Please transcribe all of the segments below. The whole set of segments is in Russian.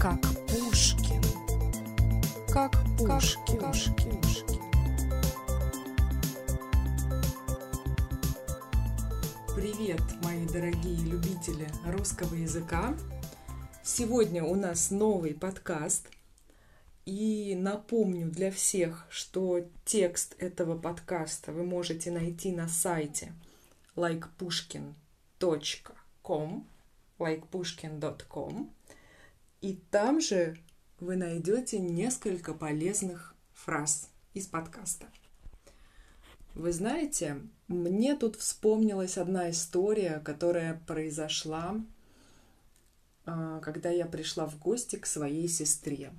Как Пушкин. Как Пушкин. Как Пушкин. Привет, мои дорогие любители русского языка! Сегодня у нас новый подкаст. И напомню для всех, что текст этого подкаста вы можете найти на сайте likepushkin.com likepushkin.com и там же вы найдете несколько полезных фраз из подкаста. Вы знаете, мне тут вспомнилась одна история, которая произошла, а, когда я пришла в гости к своей сестре.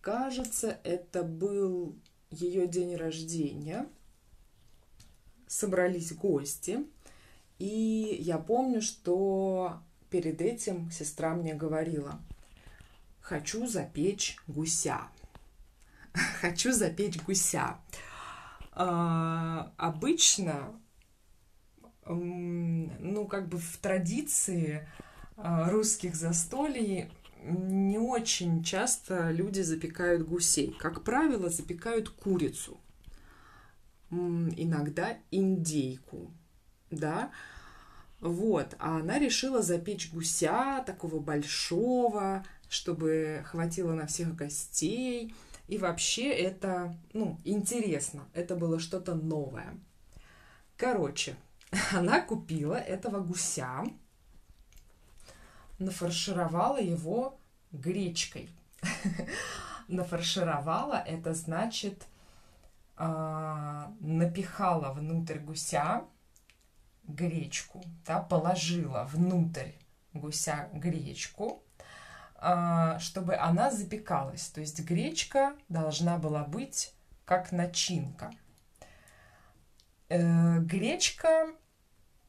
Кажется, это был ее день рождения. Собрались гости, и я помню, что перед этим сестра мне говорила, хочу запечь гуся. Хочу запечь гуся. А, обычно, ну, как бы в традиции а, русских застолий не очень часто люди запекают гусей. Как правило, запекают курицу. Иногда индейку, да. Вот, а она решила запечь гуся такого большого, чтобы хватило на всех гостей. И вообще это, ну, интересно. Это было что-то новое. Короче, она купила этого гуся, нафаршировала его гречкой. нафаршировала, это значит, а, напихала внутрь гуся гречку, да, положила внутрь гуся гречку, а, чтобы она запекалась. То есть гречка должна была быть как начинка. Э, гречка,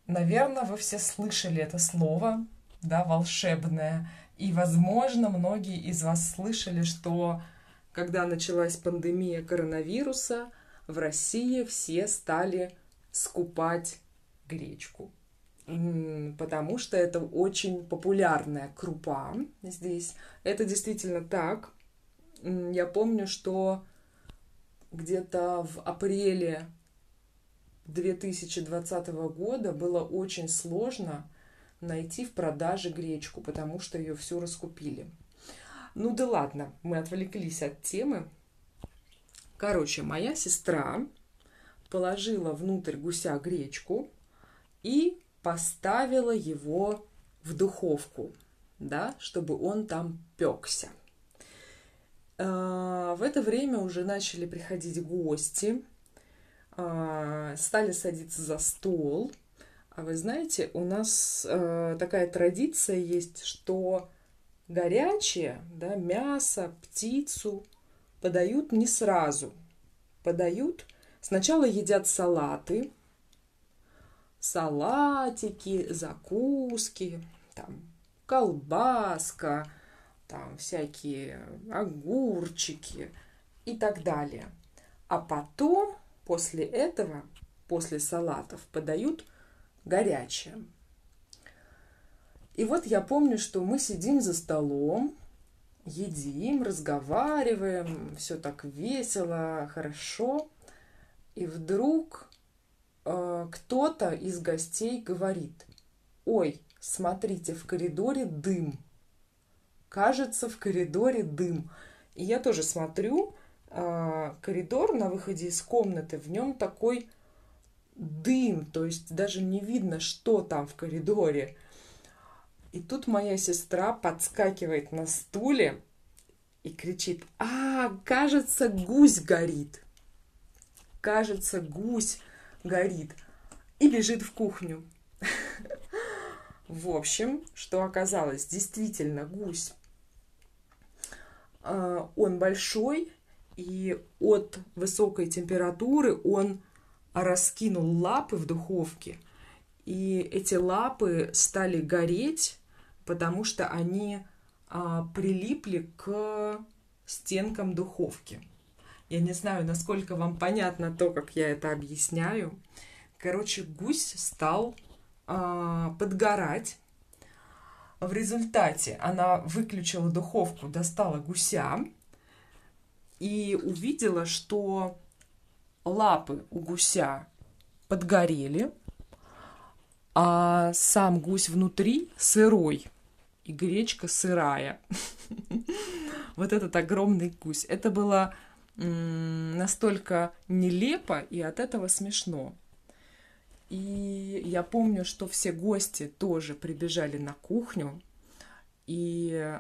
наверное, вы все слышали это слово, да, волшебное. И, возможно, многие из вас слышали, что когда началась пандемия коронавируса, в России все стали скупать гречку, потому что это очень популярная крупа здесь. Это действительно так. Я помню, что где-то в апреле 2020 года было очень сложно найти в продаже гречку, потому что ее все раскупили. Ну да ладно, мы отвлеклись от темы. Короче, моя сестра положила внутрь гуся гречку, и поставила его в духовку, да, чтобы он там пекся. А, в это время уже начали приходить гости, а, стали садиться за стол. А вы знаете, у нас а, такая традиция есть, что горячее, да, мясо, птицу подают не сразу. Подают, сначала едят салаты, салатики, закуски, там колбаска, там всякие огурчики и так далее. А потом, после этого, после салатов, подают горячее. И вот я помню, что мы сидим за столом, едим, разговариваем, все так весело, хорошо. И вдруг кто-то из гостей говорит, ой, смотрите, в коридоре дым. Кажется, в коридоре дым. И я тоже смотрю, э, коридор на выходе из комнаты, в нем такой дым, то есть даже не видно, что там в коридоре. И тут моя сестра подскакивает на стуле и кричит, а, кажется, гусь горит. Кажется, гусь горит, и бежит в кухню. В общем, что оказалось, действительно гусь. А, он большой, и от высокой температуры он раскинул лапы в духовке, и эти лапы стали гореть, потому что они а, прилипли к стенкам духовки. Я не знаю, насколько вам понятно то, как я это объясняю. Короче, гусь стал э, подгорать. В результате она выключила духовку, достала гуся и увидела, что лапы у гуся подгорели, а сам гусь внутри сырой, и гречка сырая. Вот этот огромный гусь. Это было настолько нелепо и от этого смешно. И я помню, что все гости тоже прибежали на кухню и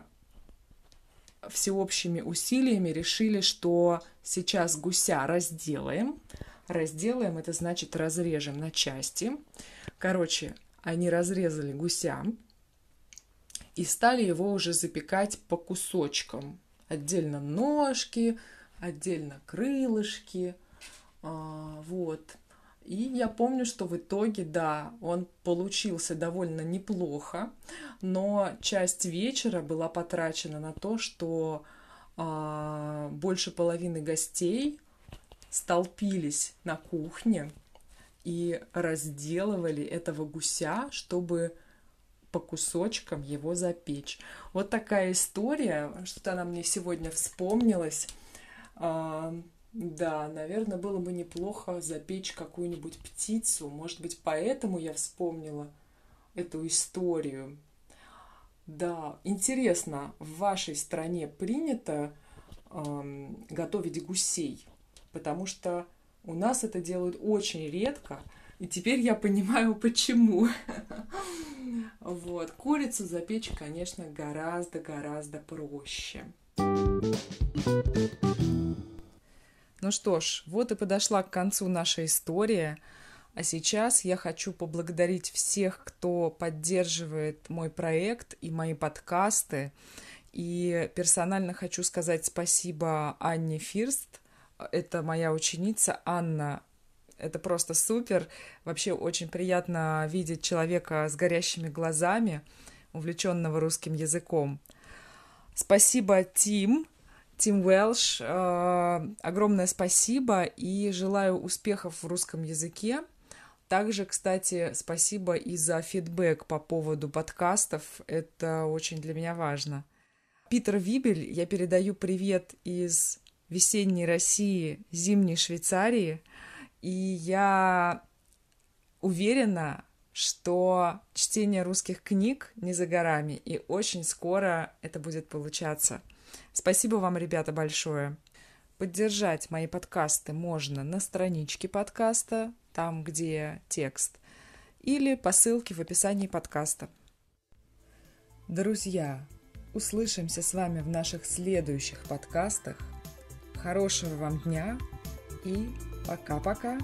всеобщими усилиями решили, что сейчас гуся разделаем. Разделаем, это значит разрежем на части. Короче, они разрезали гуся и стали его уже запекать по кусочкам. Отдельно ножки, отдельно крылышки. А, вот. И я помню, что в итоге, да, он получился довольно неплохо, но часть вечера была потрачена на то, что а, больше половины гостей столпились на кухне и разделывали этого гуся, чтобы по кусочкам его запечь. Вот такая история, что-то она мне сегодня вспомнилась. А, да, наверное, было бы неплохо запечь какую-нибудь птицу. Может быть, поэтому я вспомнила эту историю. Да, интересно, в вашей стране принято эм, готовить гусей, потому что у нас это делают очень редко, и теперь я понимаю, почему. Вот, курицу запечь, конечно, гораздо-гораздо проще. Ну что ж, вот и подошла к концу наша история. А сейчас я хочу поблагодарить всех, кто поддерживает мой проект и мои подкасты. И персонально хочу сказать спасибо Анне Фирст. Это моя ученица Анна. Это просто супер. Вообще очень приятно видеть человека с горящими глазами, увлеченного русским языком. Спасибо, Тим, Тим Уэлш, э, огромное спасибо и желаю успехов в русском языке. Также, кстати, спасибо и за фидбэк по поводу подкастов. Это очень для меня важно. Питер Вибель, я передаю привет из весенней России, зимней Швейцарии. И я уверена, что чтение русских книг не за горами, и очень скоро это будет получаться. Спасибо вам, ребята, большое. Поддержать мои подкасты можно на страничке подкаста, там, где текст, или по ссылке в описании подкаста. Друзья, услышимся с вами в наших следующих подкастах. Хорошего вам дня и пока-пока!